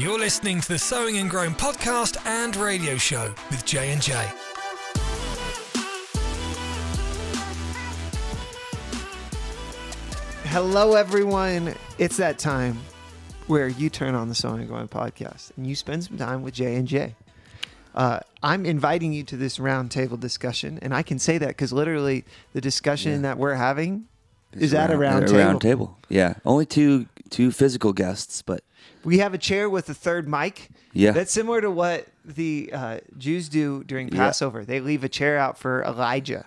You're listening to the Sowing and Growing podcast and radio show with J and J. Hello, everyone. It's that time where you turn on the Sowing and Growing podcast and you spend some time with J and J. Uh, I'm inviting you to this roundtable discussion, and I can say that because literally the discussion Yeah. that we're having It's is at a round a table. round table. Yeah, only two two physical guests, but We have a chair with a third mic. Yeah. That's similar to what the uh, Jews do during Yeah. Passover. They leave a chair out for Elijah,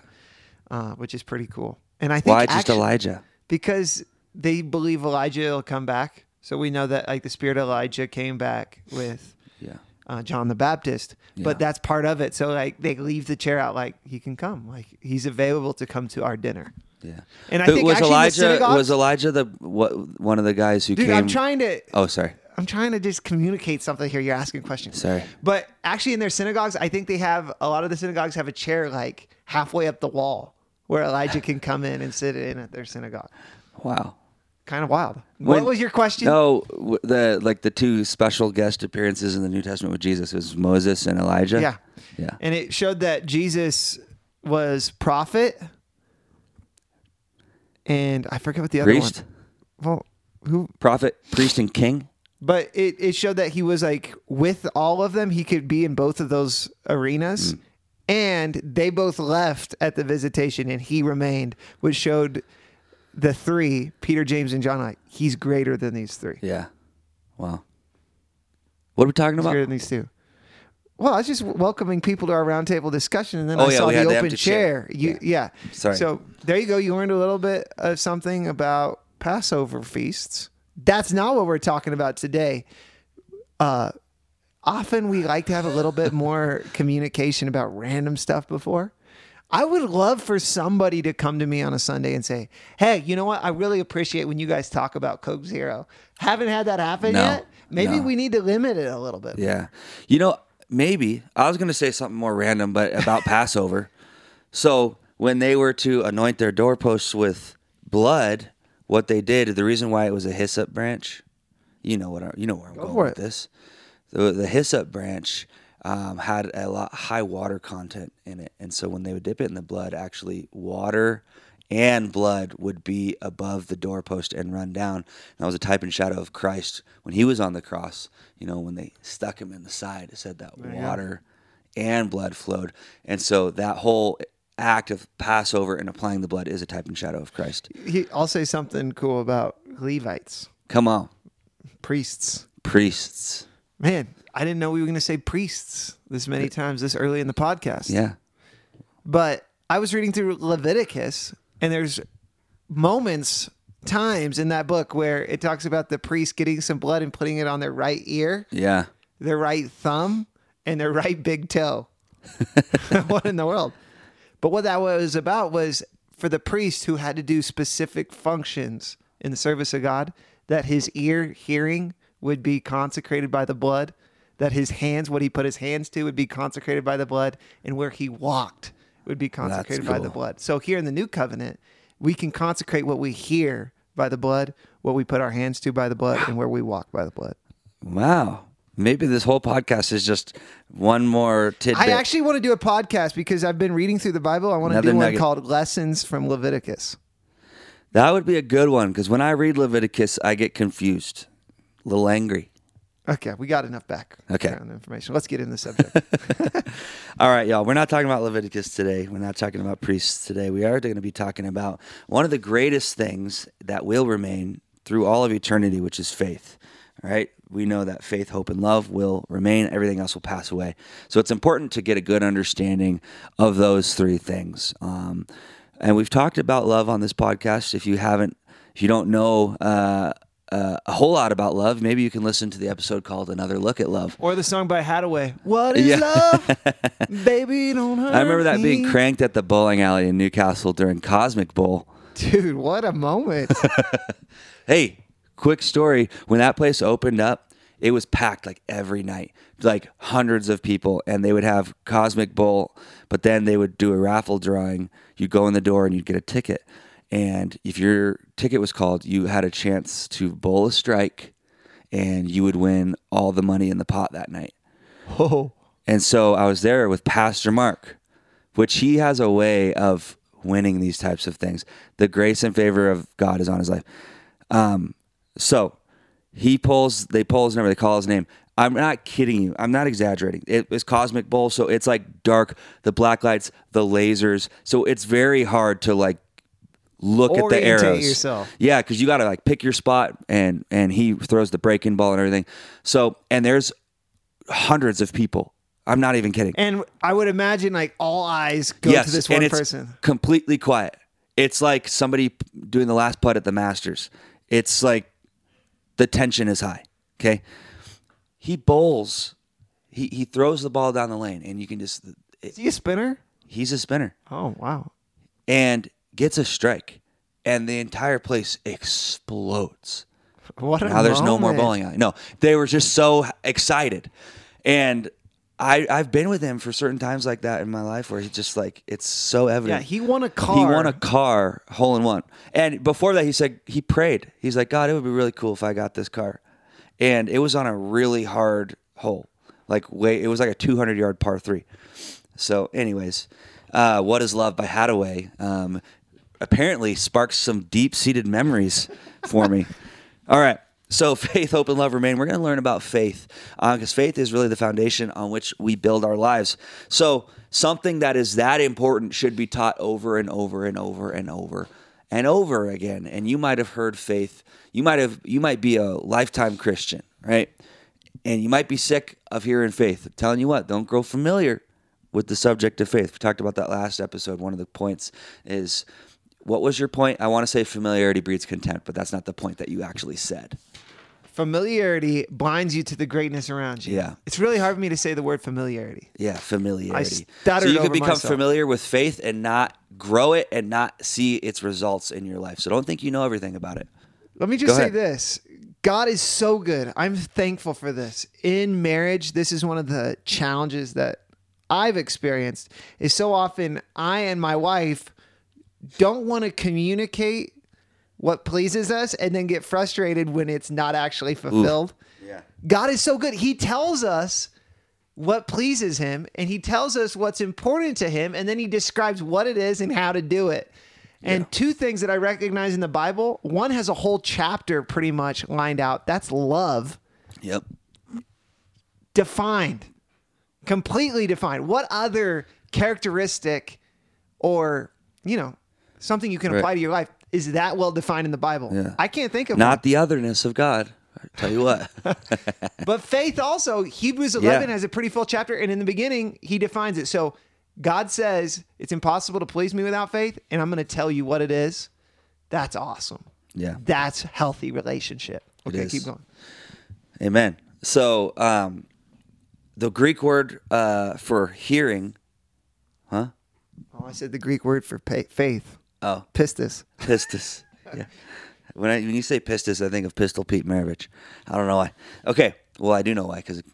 uh, which is pretty cool. And I think why just actu- Elijah? because they believe Elijah will come back. So we know that like the spirit of Elijah came back with Yeah, uh, John the Baptist, Yeah. but that's part of it. So like they leave the chair out, like he can come, like he's available to come to our dinner. Yeah. And I think was actually in the Elijah synagogues- was Elijah the what one of the guys who Dude, came? I'm trying to, Oh, sorry. I'm trying to just communicate something here. You're asking questions. Sorry. But actually, in their synagogues, I think they have a lot of the synagogues have a chair like halfway up the wall where Elijah can come in and sit in at their synagogue. Wow. Kind of wild. When- what was your question? No, w- the like the two special guest appearances in the New Testament with Jesus was Moses and Elijah. Yeah. yeah. And it showed that Jesus was prophet, and I forget what the other Priest, one. Well, who? prophet, priest, and king. But it, it showed that he was like with all of them. He could be in both of those arenas, hmm. and they both left at the visitation, and he remained, which showed the three Peter, James, and John. Like he's greater than these three. Yeah. Wow. What are we talking He's about? greater than these two. Well, I was just welcoming people to our roundtable discussion, and then Oh, I yeah, saw the open chair. chair. You, yeah. Sorry. So there you go. You learned a little bit of something about Passover feasts. That's not what we're talking about today. Uh, often we like to have a little bit more communication about random stuff before. I would love for somebody to come to me on a Sunday and say, "Hey, you know what? I really appreciate when you guys talk about Coke Zero. Haven't had that happen No, yet. Maybe no. we need to limit it a little bit." Yeah. You know, maybe I was going to say something more random, but about Passover. So when they were to anoint their doorposts with blood, what they did, the reason why it was a hyssop branch, you know what? I, you know where I'm going with it. this. The, the hyssop branch um, had a lot high water content in it, and so when they would dip it in the blood, actually water and blood would be above the doorpost and run down. And That was a type and shadow of Christ when he was on the cross. You know, when they stuck him in the side, it said that water and blood flowed, and so that whole act of Passover and applying the blood is a type and shadow of Christ. He, I'll say something cool about Levites, Come on, priests. priests. Man, I didn't know we were going to say priests this many times this early in the podcast. Yeah. But I was reading through Leviticus, and there's moments, times in that book where it talks about the priest getting some blood and putting it on their right ear, Yeah. their right thumb, and their right big toe. what in the world? But what that was about was for the priest who had to do specific functions in the service of God, that his ear hearing would be consecrated by the blood, that his hands, what he put his hands to, would be consecrated by the blood, and where he walked would be consecrated by the blood. So here in the new covenant, we can consecrate what we hear by the blood, what we put our hands to by the blood, and where we walk by the blood. Wow. Maybe this whole podcast is just one more tidbit. I actually want to do a podcast because I've been reading through the Bible. I want to Another do one nugget. called Lessons from Leviticus. that would be a good one because when I read Leviticus, I get confused, a little angry. Okay, we got enough back. Okay. information. Let's get in the subject. All right, y'all. We're not talking about Leviticus today. We're not talking about priests today. We are going to be talking about one of the greatest things that will remain through all of eternity, which is faith. All right. We know that faith, hope, and love will remain. Everything else will pass away. So it's important to get a good understanding of those three things. Um, and we've talked about love on this podcast. If you haven't, if you don't know uh, uh, a whole lot about love, maybe you can listen to the episode called "Another Look at Love." or the song by Haddaway. What is Yeah. love? Baby, don't hurt I remember that being cranked at the bowling alley in Newcastle during Cosmic Bowl. Dude, what a moment. Hey, quick story. When that place opened up, it was packed like every night, like hundreds of people, and they would have Cosmic Bowl, but then they would do a raffle drawing. You'd go in the door and you'd get a ticket. And if your ticket was called, you had a chance to bowl a strike and you would win all the money in the pot that night. Oh, And so I was there with Pastor Mark, which he has a way of winning these types of things. The grace and favor of God is on his life. Um, so he pulls, they pull his number, they call his name. I'm not kidding you. I'm not exaggerating. It was Cosmic Bowl, so it's like dark, the black lights, the lasers. So it's very hard to like look at the Orientate arrows. yourself. Yeah, because you got to like pick your spot, and and he throws the breaking ball and everything. So and there's hundreds of people. I'm not even kidding. and I would imagine like all eyes go yes, to this and one it's person. completely quiet. It's like somebody doing the last putt at the Masters. It's like the tension is high. Okay, he bowls. He he throws the ball down the lane, and you can just. Is he a spinner? he's a spinner Oh wow. and gets a strike, and the entire place explodes. What a Now there's no more bowling alley. No, they were just so excited, and I I've been with him for certain times like that in my life where he just like it's so evident. Yeah, he won a car. He won a car hole in one, and before that he said he prayed. He's like, God, it would be really cool if I got this car, and it was on a really hard hole, like way it was like a 200 yard par three. So, anyways, uh, "What Is Love" by Haddaway um, apparently sparks some deep seated memories for me. All right. So, faith, hope, and love remain. We're going to learn about faith uh, because faith is really the foundation on which we build our lives. So, something that is that important should be taught over and over and over and over and over again. And you might have heard faith. You might have. You might be a lifetime Christian, right? And you might be sick of hearing faith. I'm telling you what, don't grow familiar with the subject of faith. We talked about that last episode. One of the points is what was your point? I want to say familiarity breeds contempt, but that's not the point that you actually said. Familiarity blinds you to the greatness around you. Yeah. It's really hard for me to say the word familiarity. Yeah, familiarity. stuttered so you can become myself. familiar with faith and not grow it and not see its results in your life. So don't think you know everything about it. Let me just say this. God is so good. I'm thankful for this. In marriage, this is one of the challenges that I've experienced is so often I and my wife don't want to communicate what pleases us and then get frustrated when it's not actually fulfilled. Yeah. God is so good. He tells us what pleases him and he tells us what's important to him and then he describes what it is and how to do it. And two things that I recognize in the Bible, one has a whole chapter pretty much lined out. That's love Yep. defined. Completely defined. What other characteristic or, you know, something you can Right. apply to your life is that well defined in the Bible? Yeah. I can't think of Not the otherness of God. I tell you what. But faith also, Hebrews 11 Yeah. has a pretty full chapter. And in the beginning, he defines it. So God says, it's impossible to please me without faith. And I'm going to tell you what it is. That's awesome. yeah. That's healthy relationship. Okay, keep going. Amen. So, um, the Greek word uh, for hearing, huh? Oh, I said the Greek word for faith, Oh, pistis. pistis. yeah. When, I, when you say pistis, I think of Pistol Pete Maravich. I don't know why. Okay. Well, I do know why because it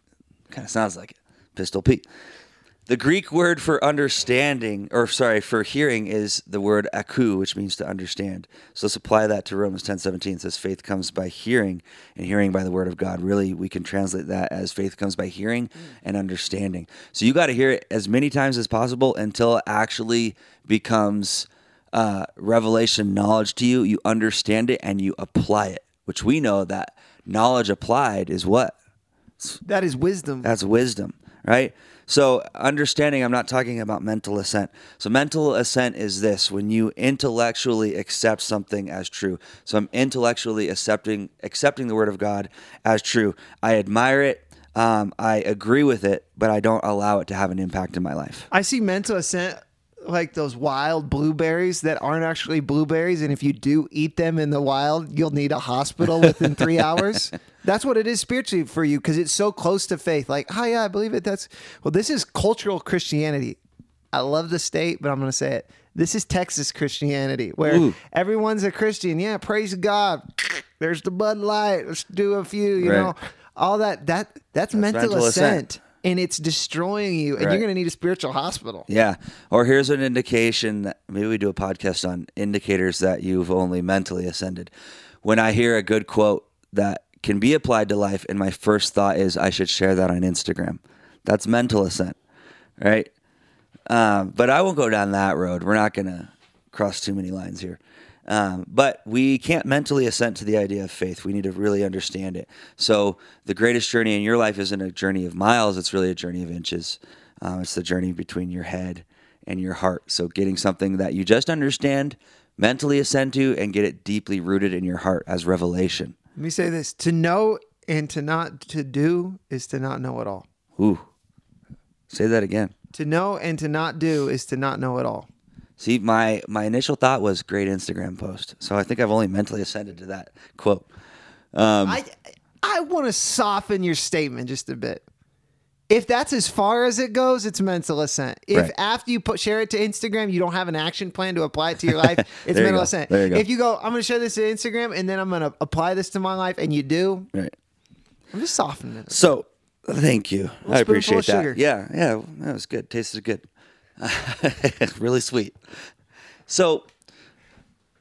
kind of sounds like it. Pistol Pete. The Greek word for understanding, or sorry, for hearing is the word aku, which means to understand. So let's apply that to Romans ten seventeen. It says faith comes by hearing, and hearing by the word of God. Really, we can translate that as faith comes by hearing mm. and understanding. So you got to hear it as many times as possible until it actually becomes uh, revelation knowledge to you. You understand it and you apply it, which we know that knowledge applied is what? That is wisdom. That's wisdom, right? So, understanding, I'm not talking about mental assent. So, mental assent is this when you intellectually accept something as true. So, I'm intellectually accepting accepting the word of God as true. I admire it. Um, I agree with it, but I don't allow it to have an impact in my life. I see mental assent like those wild blueberries that aren't actually blueberries. And if you do eat them in the wild, you'll need a hospital within three hours. That's what it is spiritually for you because it's so close to faith. Like, oh, yeah, I believe it. That's well, this is cultural Christianity. I love the state, but I'm going to say it. This is Texas Christianity where Ooh. everyone's a Christian. Yeah, praise God. There's the Bud Light. Let's do a few, you Right. know, all that. That That's, mental, mental assent. assent. And it's destroying you, and Right. you're going to need a spiritual hospital. Yeah. Or here's an indication that maybe we do a podcast on indicators that you've only mentally ascended. When I hear a good quote that can be applied to life. And my first thought is I should share that on Instagram. That's mental assent, right? Um, but I won't go down that road. We're not going to cross too many lines here. Um, but we can't mentally assent to the idea of faith. We need to really understand it. So the greatest journey in your life isn't a journey of miles, it's really a journey of inches. Um, it's the journey between your head and your heart. So getting something that you just understand, mentally assent to, and get it deeply rooted in your heart as revelation. Let me say this to know and to not to do is to not know at all. Ooh. Say that again. To know and to not do is to not know at all. See, my my initial thought was great Instagram post. So I think I've only mentally ascended to that quote. Um, I I want to soften your statement just a bit. If that's as far as it goes, it's mental assent. If Right. after you put share it to Instagram, you don't have an action plan to apply it to your life, it's mental go. assent. You. If you go, I'm going to share this to Instagram and then I'm going to apply this to my life, and you do, right. I'm just softening it. So, thank you. I appreciate that. sugar. Yeah, yeah, that was good. Tasted good. really sweet. So,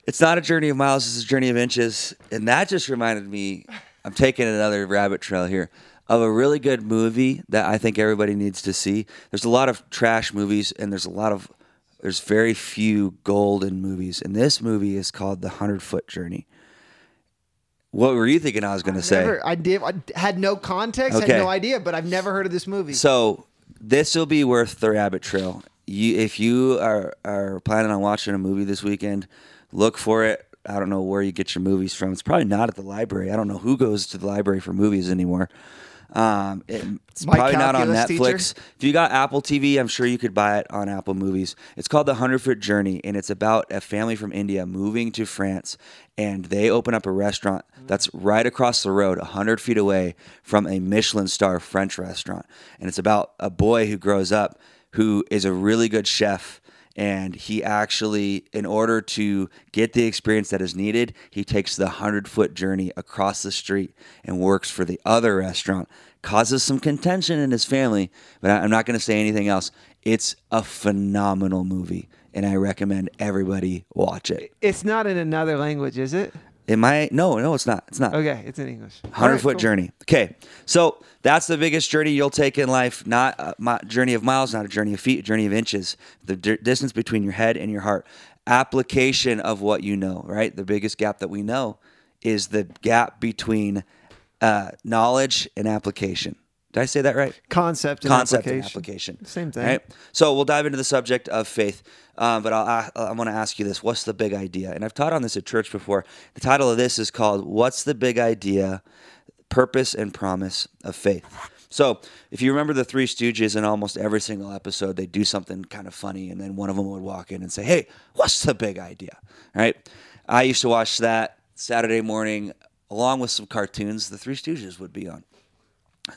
it's not a journey of miles; it's a journey of inches, and that just reminded me. I'm taking another rabbit trail here of a really good movie that I think everybody needs to see. There's a lot of trash movies, and there's a lot of there's very few golden movies, and this movie is called The Hundred Foot Journey. What were you thinking I was going to say? Never, I did. I had no context, Okay. had no idea, but I've never heard of this movie. So this will be worth the rabbit trail. You, if you are are planning on watching a movie this weekend, look for it. I don't know where you get your movies from. It's probably not at the library. I don't know who goes to the library for movies anymore. Um, it- it's My probably not on Netflix. teacher. If you got Apple TV, I'm sure you could buy it on Apple Movies. It's called The Hundred Foot Journey, and it's about a family from India moving to France, and they open up a restaurant that's right across the road, hundred feet away from a Michelin star French restaurant, and it's about a boy who grows up who is a really good chef. And he actually, in order to get the experience that is needed, he takes the 100 foot journey across the street and works for the other restaurant. Causes some contention in his family, but I'm not going to say anything else. It's a phenomenal movie, and I recommend everybody watch it. it's not in another language, is it? Am might. No, no, it's not. It's not. Okay, it's in English. Hundred right, foot cool. journey. Okay, so that's the biggest journey you'll take in life. Not a mi- journey of miles, not a journey of feet, a journey of inches. The di- distance between your head and your heart. Application of what you know. Right. The biggest gap that we know is the gap between uh, knowledge and application. Did I say that right? Concept and concept application. and application. Same thing. Right? So we'll dive into the subject of faith. Um, but I'll, I, I want to ask you this: What's the big idea? And I've taught on this at church before. The title of this is called "What's the Big Idea? Purpose and Promise of Faith." So, if you remember the Three Stooges, in almost every single episode, they do something kind of funny, and then one of them would walk in and say, "Hey, what's the big idea?" Right? I used to watch that Saturday morning, along with some cartoons. The Three Stooges would be on.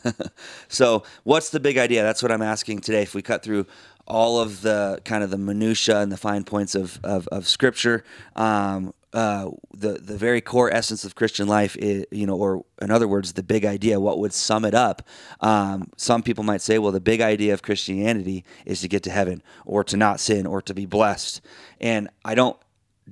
so what's the big idea? That's what i'm asking today. If we cut through all of the kind of the minutia and the fine points of, of, of scripture um, uh, the, the very core essence of christian life is, you know or in other words the big idea what would sum it up? Um, some people might say well the big idea of christianity is to get to heaven or to not sin or to be blessed. And i don't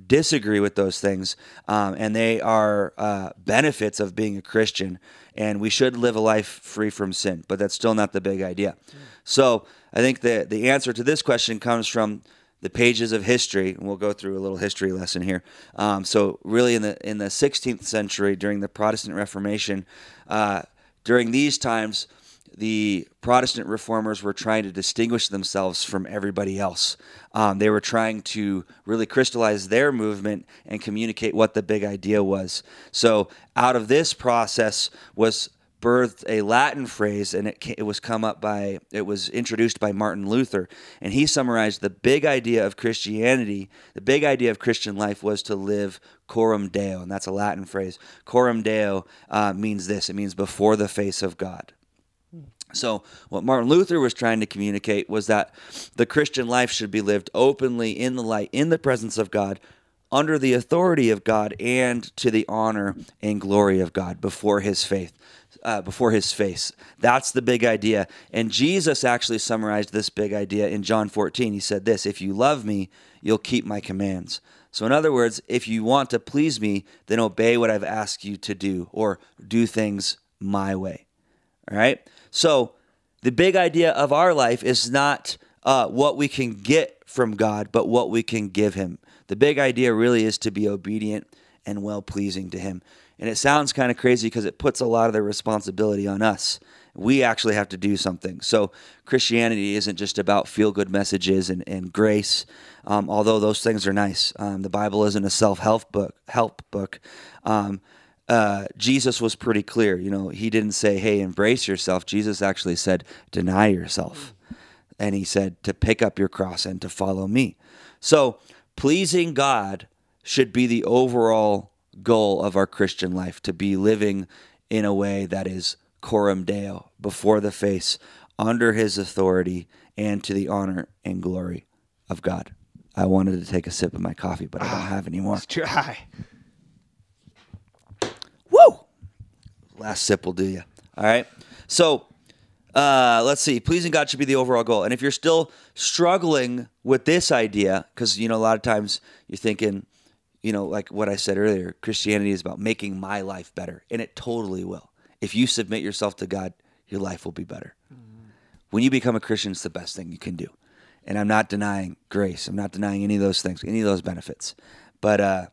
disagree with those things, um, and they are uh, benefits of being a Christian. And we should live a life free from sin, but that's still not the big idea. So I think the the answer to this question comes from the pages of history, and we'll go through a little history lesson here. Um, so really, in the in the 16th century, during the Protestant Reformation, uh, during these times the Protestant reformers were trying to distinguish themselves from everybody else. Um, they were trying to really crystallize their movement and communicate what the big idea was. So, out of this process was birthed a Latin phrase, and it, it was come up by it was introduced by Martin Luther, and he summarized the big idea of Christianity. The big idea of Christian life was to live coram Deo, and that's a Latin phrase. Coram Deo uh, means this: it means before the face of God. So, what Martin Luther was trying to communicate was that the Christian life should be lived openly in the light, in the presence of God, under the authority of God, and to the honor and glory of God before His faith, uh, before His face. That's the big idea. And Jesus actually summarized this big idea in John 14. He said this: "If you love me, you'll keep my commands." So, in other words, if you want to please me, then obey what I've asked you to do or do things my way. All right? So, the big idea of our life is not uh, what we can get from God, but what we can give Him. The big idea really is to be obedient and well pleasing to Him. And it sounds kind of crazy because it puts a lot of the responsibility on us. We actually have to do something. So, Christianity isn't just about feel good messages and, and grace, um, although those things are nice. Um, the Bible isn't a self help book. Help book. Um, uh, Jesus was pretty clear. You know, he didn't say, "Hey, embrace yourself." Jesus actually said, "Deny yourself," and he said to pick up your cross and to follow me. So, pleasing God should be the overall goal of our Christian life to be living in a way that is coram deo, before the face, under his authority, and to the honor and glory of God. I wanted to take a sip of my coffee, but I don't have any more. Let's try. Woo! Last sip will do you. All right. So uh, let's see. Pleasing God should be the overall goal. And if you're still struggling with this idea, because you know a lot of times you're thinking, you know, like what I said earlier, Christianity is about making my life better, and it totally will. If you submit yourself to God, your life will be better. When you become a Christian, it's the best thing you can do. And I'm not denying grace. I'm not denying any of those things, any of those benefits. But uh,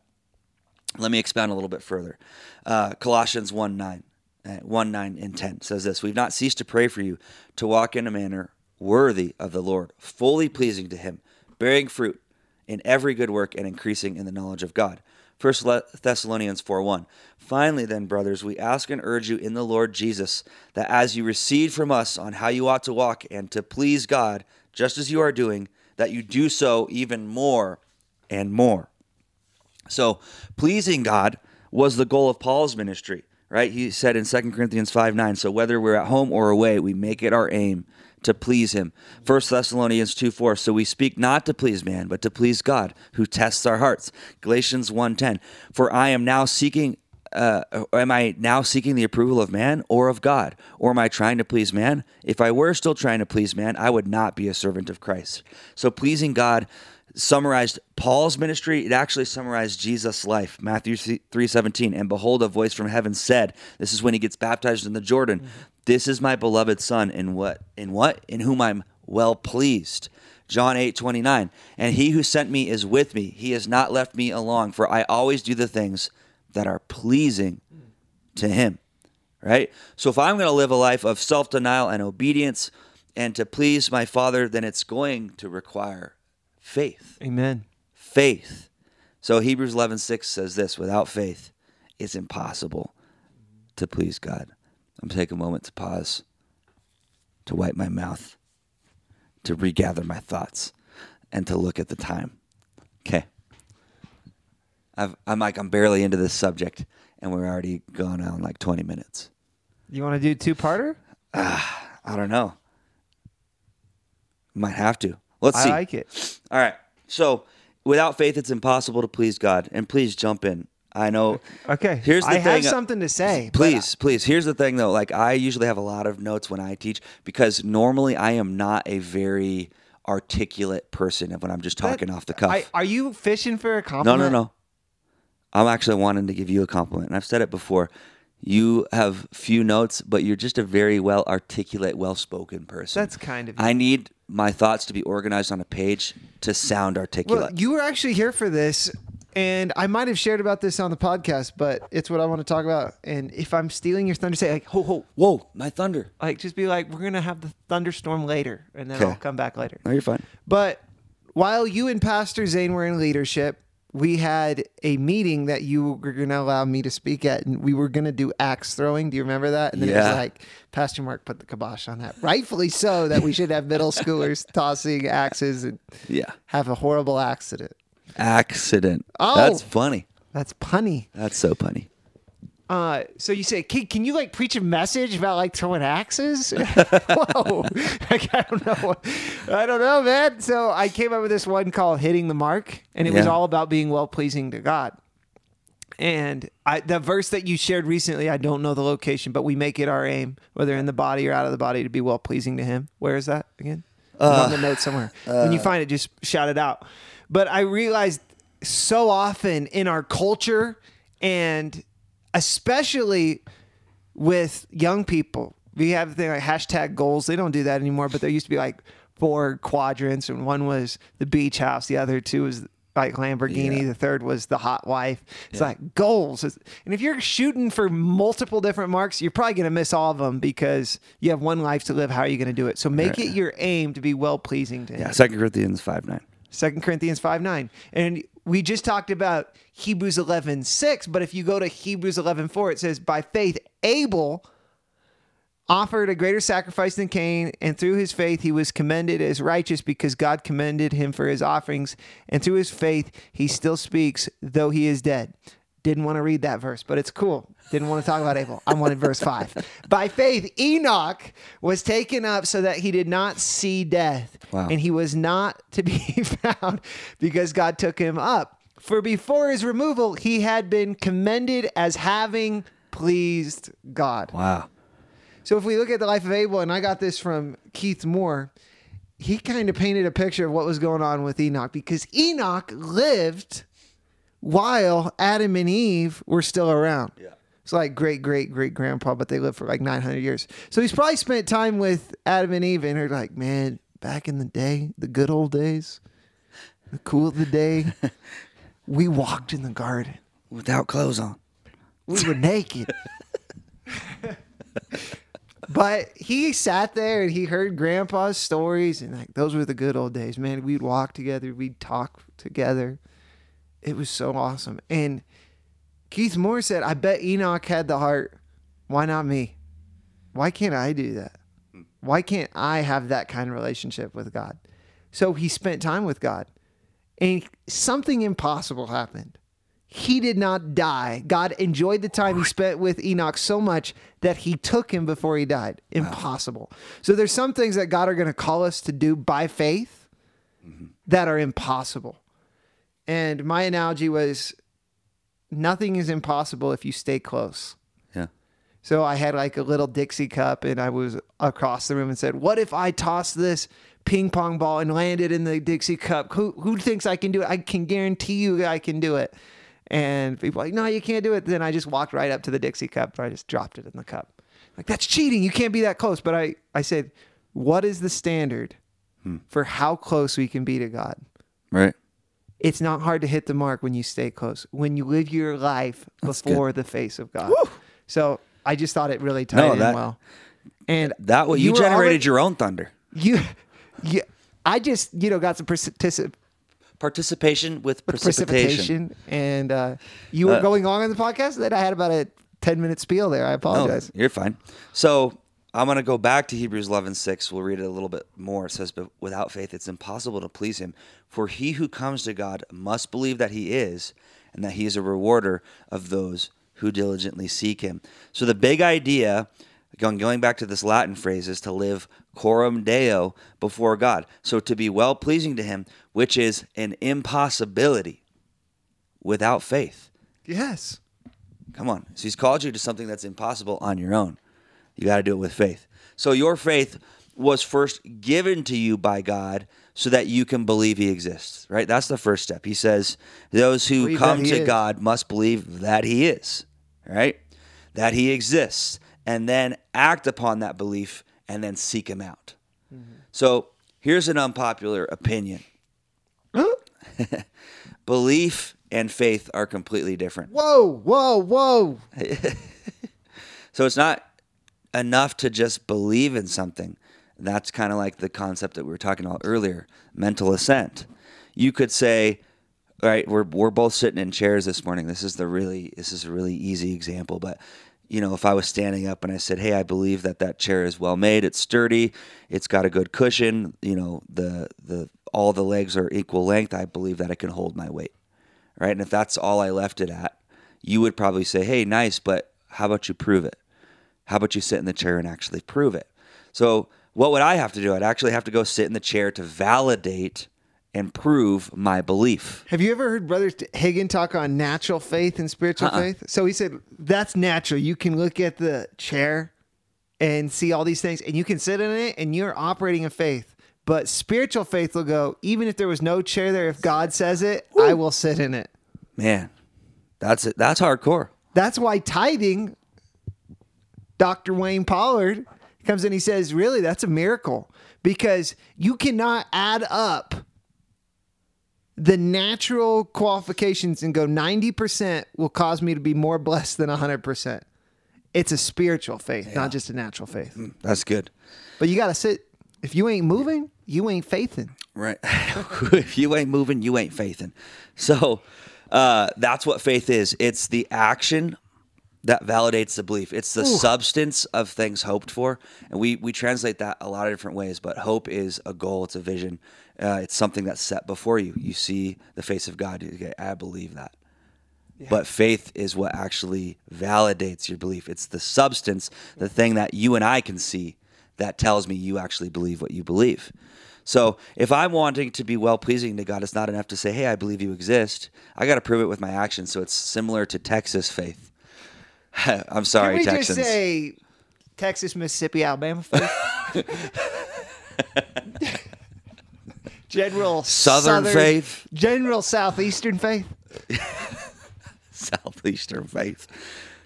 let me expound a little bit further. Uh, Colossians 1 9, uh, 1 9 and 10 says this We've not ceased to pray for you to walk in a manner worthy of the Lord, fully pleasing to Him, bearing fruit in every good work and increasing in the knowledge of God. 1 Thessalonians 4 1. Finally, then, brothers, we ask and urge you in the Lord Jesus that as you receive from us on how you ought to walk and to please God, just as you are doing, that you do so even more and more. So, pleasing God was the goal of Paul's ministry, right? He said in 2 Corinthians 5 9, so whether we're at home or away, we make it our aim to please him. 1 Thessalonians 2 4, so we speak not to please man, but to please God, who tests our hearts. Galatians 1 10, for I am now seeking. Uh, am I now seeking the approval of man or of God? Or am I trying to please man? If I were still trying to please man, I would not be a servant of Christ. So pleasing God summarized Paul's ministry. It actually summarized Jesus' life. Matthew 3:17, and behold a voice from heaven said, this is when he gets baptized in the Jordan. Mm-hmm. This is my beloved son in what in what in whom I'm well pleased. John 8, 29. And he who sent me is with me. He has not left me alone, for I always do the things that are pleasing to him. Right? So if I'm going to live a life of self denial and obedience and to please my Father, then it's going to require faith. Amen. Faith. So Hebrews 11:6 says this, without faith it's impossible to please God. I'm taking a moment to pause, to wipe my mouth, to regather my thoughts, and to look at the time. Okay. I've, I'm like, I'm barely into this subject, and we're already going on like 20 minutes. You want to do two parter? Uh, I don't know. Might have to. Let's see. I like it. All right. So, without faith, it's impossible to please God. And please jump in. I know. Okay. Here's the thing. I thing. have something to say. Please, please. Here's the thing, though. Like, I usually have a lot of notes when I teach because normally I am not a very articulate person of when I'm just talking off the cuff. I, are you fishing for a compliment? no, compliment? no, no. I'm actually wanting to give you a compliment. And I've said it before. You have few notes, but you're just a very well articulate, well spoken person. That's kind of. I need my thoughts to be organized on a page to sound articulate. well, you were actually here for this, and I might have shared about this on the podcast, but it's what I want to talk about. And if I'm stealing your thunder, say like, ho ho, Whoa, my thunder. like just be like, we're gonna have the thunderstorm later, and then. I'll come back later. No, you're fine. But while you and Pastor Zane were in leadership, we had a meeting that you were going to allow me to speak at, and we were going to do axe throwing. Do you remember that? And then it was like Pastor Mark put the kibosh on that, rightfully so. That we should have middle schoolers tossing axes and Yeah. have a horrible accident. Accident. Oh. That's funny. That's punny. That's so funny. Uh, so you say, can, can you like preach a message about like throwing axes? Whoa, like, I don't know. I don't know, man. So I came up with this one called "Hitting the Mark," and it was all about being well pleasing to God. And I, the verse that you shared recently, I don't know the location, but we make it our aim, whether in the body or out of the body, to be well pleasing to Him. Where is that again? It's on the note somewhere. when you find it, just shout it out. But I realized so often in our culture and especially with young people. We have the thing like hashtag goals. They don't do that anymore, but there used to be like four quadrants, and one was the beach house, the other two was like Lamborghini, Yeah. the third was the hot wife. It's like goals. And if you're shooting for multiple different marks, you're probably going to miss all of them because you have one life to live. How are you going to do it? So make it your aim to be well pleasing to Him. Yeah, Second Corinthians five nine. Second Corinthians 5 9. And we just talked about Hebrews 11 6, but if you go to Hebrews 11 4, it says, By faith, Abel offered a greater sacrifice than Cain, and through his faith, he was commended as righteous because God commended him for his offerings. And through his faith, he still speaks, though he is dead. Didn't want to read that verse, but it's cool. Didn't want to talk about Abel. I wanted verse 5. By faith, Enoch was taken up so that he did not see death. Wow. And he was not to be found because God took him up. For before his removal, he had been commended as having pleased God. Wow. So if we look at the life of Abel, and I got this from Keith Moore, he kind of painted a picture of what was going on with Enoch because Enoch lived while Adam and Eve were still around. Yeah. It's like great great great grandpa, but they lived for like 900 years. So he's probably spent time with Adam and Eve, and they're like, man, back in the day, the good old days, the cool of the day, we walked in the garden. Without clothes on. We were naked. but he sat there and he heard grandpa's stories and like those were the good old days, man. We'd walk together, we'd talk together. It was so awesome. And Keith Moore said, I bet Enoch had the heart. Why not me? Why can't I do that? Why can't I have that kind of relationship with God? So he spent time with God. And something impossible happened he did not die. God enjoyed the time he spent with Enoch so much that he took him before he died. Impossible. So there's some things that God are going to call us to do by faith mm-hmm. that are impossible. And my analogy was nothing is impossible if you stay close. Yeah. So I had like a little Dixie cup and I was across the room and said, What if I toss this ping pong ball and land it in the Dixie cup? Who, who thinks I can do it? I can guarantee you I can do it. And people are like, No, you can't do it. Then I just walked right up to the Dixie cup and I just dropped it in the cup. Like, that's cheating. You can't be that close. But I, I said, What is the standard hmm. for how close we can be to God? Right. It's not hard to hit the mark when you stay close, when you live your life That's before the face of God. So I just thought it really tied No, in that- well. And That way you, were generated already- your own thunder. you, you, I just you know got some particip- Participation with precipitation. precipitation, and uh, you were Uh, going on in the podcast. Then I had about a ten minute spiel there. I No, apologize. you're fine. So I'm going to go back to Hebrews 11, 6. We'll read it a little bit more. It says, But without faith, it's impossible to please him. For he who comes to God must believe that he is, and that he is a rewarder of those who diligently seek him. So the big idea, going, going back to this Latin phrase, is to live coram deo before God. So to be well pleasing to him, which is an impossibility without faith. Yes. Come on. So he's called you to something that's impossible on your own. You got to do it with faith. So your faith was first given to you by God so that you can believe he exists, right? That's the first step. He says, those who Believe come to is. God must believe that he is, right? That he exists, and then act upon that belief and then seek him out. Mm-hmm. So here's an unpopular opinion belief and faith are completely different. Whoa, whoa, whoa. So it's not enough to just believe in something. That's kind of like the concept that we were talking about earlier, mental assent. You could say, all right, we're we're both sitting in chairs this morning. This is the really this is a really easy example, but you know, if I was standing up and I said, "Hey, I believe that that chair is well made. It's sturdy. It's got a good cushion. You know, the the all the legs are equal length. I believe that it can hold my weight." Right? And if that's all I left it at, you would probably say, "Hey, nice, but how about you prove it? How about you sit in the chair and actually prove it?" So, what would I have to do? I'd actually have to go sit in the chair to validate and prove my belief. Have you ever heard Brother Hagin talk on natural faith and spiritual Uh-uh. faith? So he said that's natural. You can look at the chair and see all these things, and you can sit in it, and you're operating in faith. But spiritual faith will go, even if there was no chair there, if God says it, I will sit in it. Man, that's it. That's hardcore. That's why tithing, Dr. Wayne Pollard comes in, he says, really, that's a miracle because you cannot add up the natural qualifications and go 90% will cause me to be more blessed than 100%. It's a spiritual faith, not just a natural faith. That's good. But you got to sit. If you ain't moving, you ain't faithing. Right. if you ain't moving, you ain't faithing. So uh, that's what faith is. It's the action that validates the belief. It's the substance of things hoped for, and we we translate that a lot of different ways. But hope is a goal. It's a vision. Uh, it's something that's set before you. You see the face of God. I believe that. But faith is what actually validates your belief. It's the substance, the thing that you and I can see that tells me you actually believe what you believe. So if I'm wanting to be well pleasing to God, it's not enough to say, hey, I believe you exist. I got to prove it with my actions. So it's similar to Texas faith. I'm sorry, Can we Texans. just say Texas, Mississippi, Alabama faith? General Southern faith. General Southeastern faith. Southeastern faith.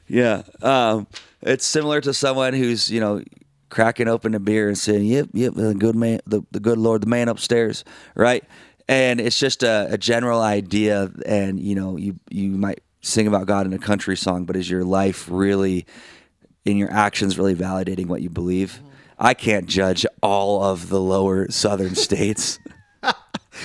Yeah. Um, it's similar to someone who's, you know, cracking open a beer and saying, Yep, yep, the good man the, the good Lord, the man upstairs, right? And it's just a, a general idea and you know, you you might sing about God in a country song, but is your life really in your actions really validating what you believe? Mm-hmm. I can't judge all of the lower southern states.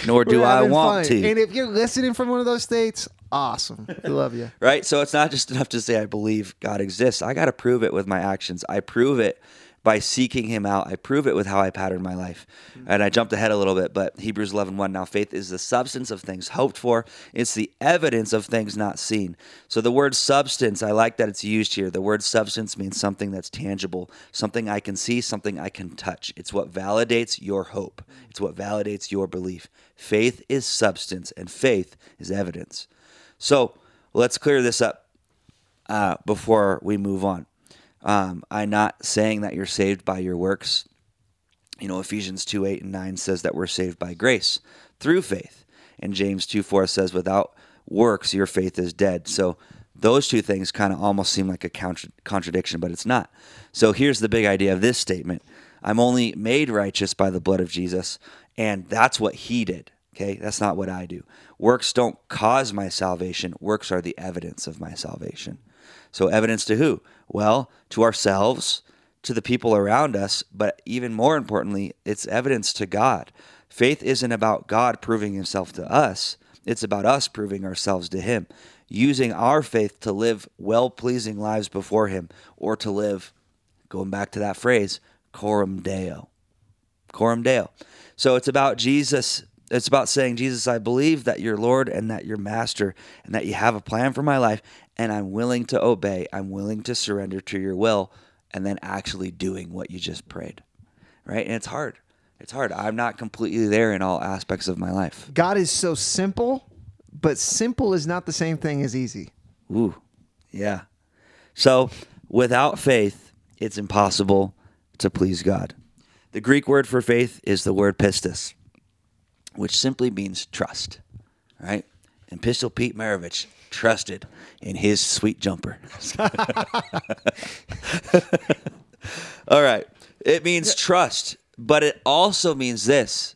Nor do I want fun. to And if you're listening from one of those states, awesome. We love you. right? So it's not just enough to say I believe God exists. I got to prove it with my actions. I prove it by seeking him out. I prove it with how I pattern my life. And I jumped ahead a little bit, but Hebrews 11:1 now faith is the substance of things hoped for. It's the evidence of things not seen. So the word substance, I like that it's used here. The word substance means something that's tangible, something I can see, something I can touch. It's what validates your hope. It's what validates your belief. Faith is substance and faith is evidence. So, let's clear this up uh, before we move on. Um, I'm not saying that you're saved by your works. You know, Ephesians 2 8 and 9 says that we're saved by grace through faith. And James 2 4 says, without works, your faith is dead. So those two things kind of almost seem like a contra- contradiction, but it's not. So here's the big idea of this statement I'm only made righteous by the blood of Jesus, and that's what he did. Okay, that's not what I do. Works don't cause my salvation, works are the evidence of my salvation. So, evidence to who? Well, to ourselves, to the people around us, but even more importantly, it's evidence to God. Faith isn't about God proving himself to us, it's about us proving ourselves to him, using our faith to live well pleasing lives before him, or to live, going back to that phrase, coram deo. Coram Deo. So it's about Jesus. It's about saying, Jesus, I believe that you're Lord and that you're Master and that you have a plan for my life, and I'm willing to obey. I'm willing to surrender to your will, and then actually doing what you just prayed. Right? And it's hard. It's hard. I'm not completely there in all aspects of my life. God is so simple, but simple is not the same thing as easy. Ooh, yeah. So without faith, it's impossible to please God. The Greek word for faith is the word pistis, which simply means trust, right? And Pistol Pete Maravich trusted in his sweet jumper. All right. It means trust, but it also means this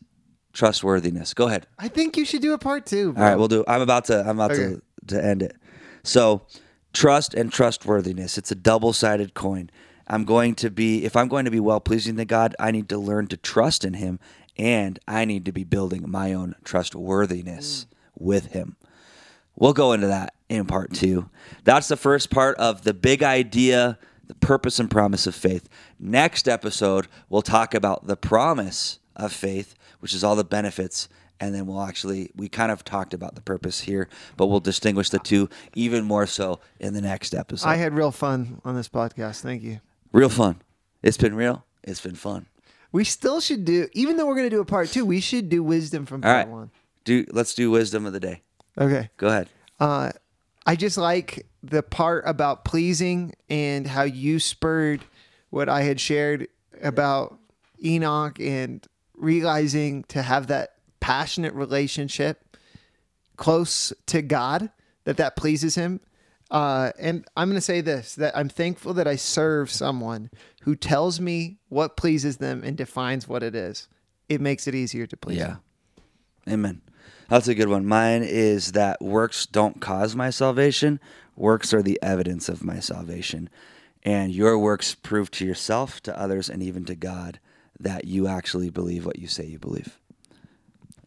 trustworthiness. Go ahead. I think you should do a part two. Bro. All right, we'll do. I'm about to. I'm about Okay. to to end it. So, trust and trustworthiness. It's a double-sided coin. I'm going to be if I'm going to be well pleasing to God, I need to learn to trust in Him, and I need to be building my own trustworthiness with Him. We'll go into that in part two. That's the first part of the big idea, the purpose and promise of faith. Next episode, we'll talk about the promise of faith, which is all the benefits. And then we'll actually, we kind of talked about the purpose here, but we'll distinguish the two even more so in the next episode. I had real fun on this podcast. Thank you. real fun. It's been real. It's been fun. We still should do, even though we're going to do a part two, we should do wisdom from All part right. one. Do let's do wisdom of the day. Okay. Go ahead. Uh, I just like the part about pleasing and how you spurred what I had shared about Enoch and realizing to have that passionate relationship close to God, that that pleases Him. Uh, and I'm going to say this that I'm thankful that I serve someone who tells me what pleases them and defines what it is. It makes it easier to please Yeah. Him. Amen. That's a good one. Mine is that works don't cause my salvation. Works are the evidence of my salvation. And your works prove to yourself, to others, and even to God that you actually believe what you say you believe.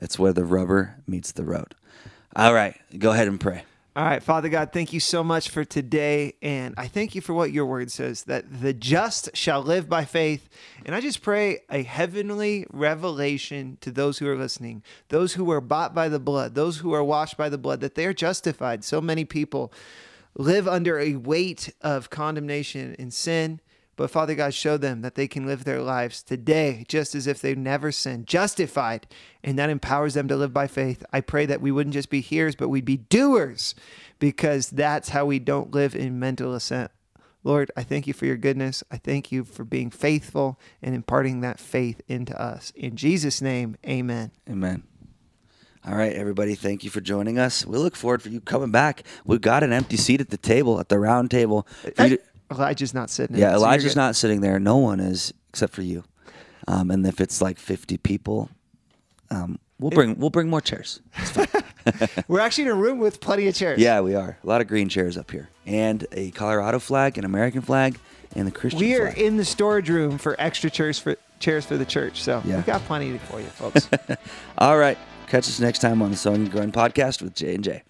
It's where the rubber meets the road. All right, go ahead and pray. All right, Father God, thank you so much for today. And I thank you for what your word says that the just shall live by faith. And I just pray a heavenly revelation to those who are listening, those who are bought by the blood, those who are washed by the blood, that they are justified. So many people live under a weight of condemnation and sin. But Father God, show them that they can live their lives today just as if they've never sinned, justified, and that empowers them to live by faith. I pray that we wouldn't just be hearers, but we'd be doers because that's how we don't live in mental assent. Lord, I thank you for your goodness. I thank you for being faithful and imparting that faith into us. In Jesus' name, amen. Amen. All right, everybody, thank you for joining us. We look forward for you coming back. We've got an empty seat at the table, at the round table. For you to- Elijah's not sitting. in Yeah, so Elijah's not sitting there. No one is except for you. Um, and if it's like 50 people, um, we'll bring we'll bring more chairs. We're actually in a room with plenty of chairs. yeah, we are. A lot of green chairs up here, and a Colorado flag, an American flag, and the Christian We are flag. in the storage room for extra chairs for chairs for the church. So Yeah. we got plenty for you, folks. All right, catch us next time on the Sowing and Growing podcast with J and J.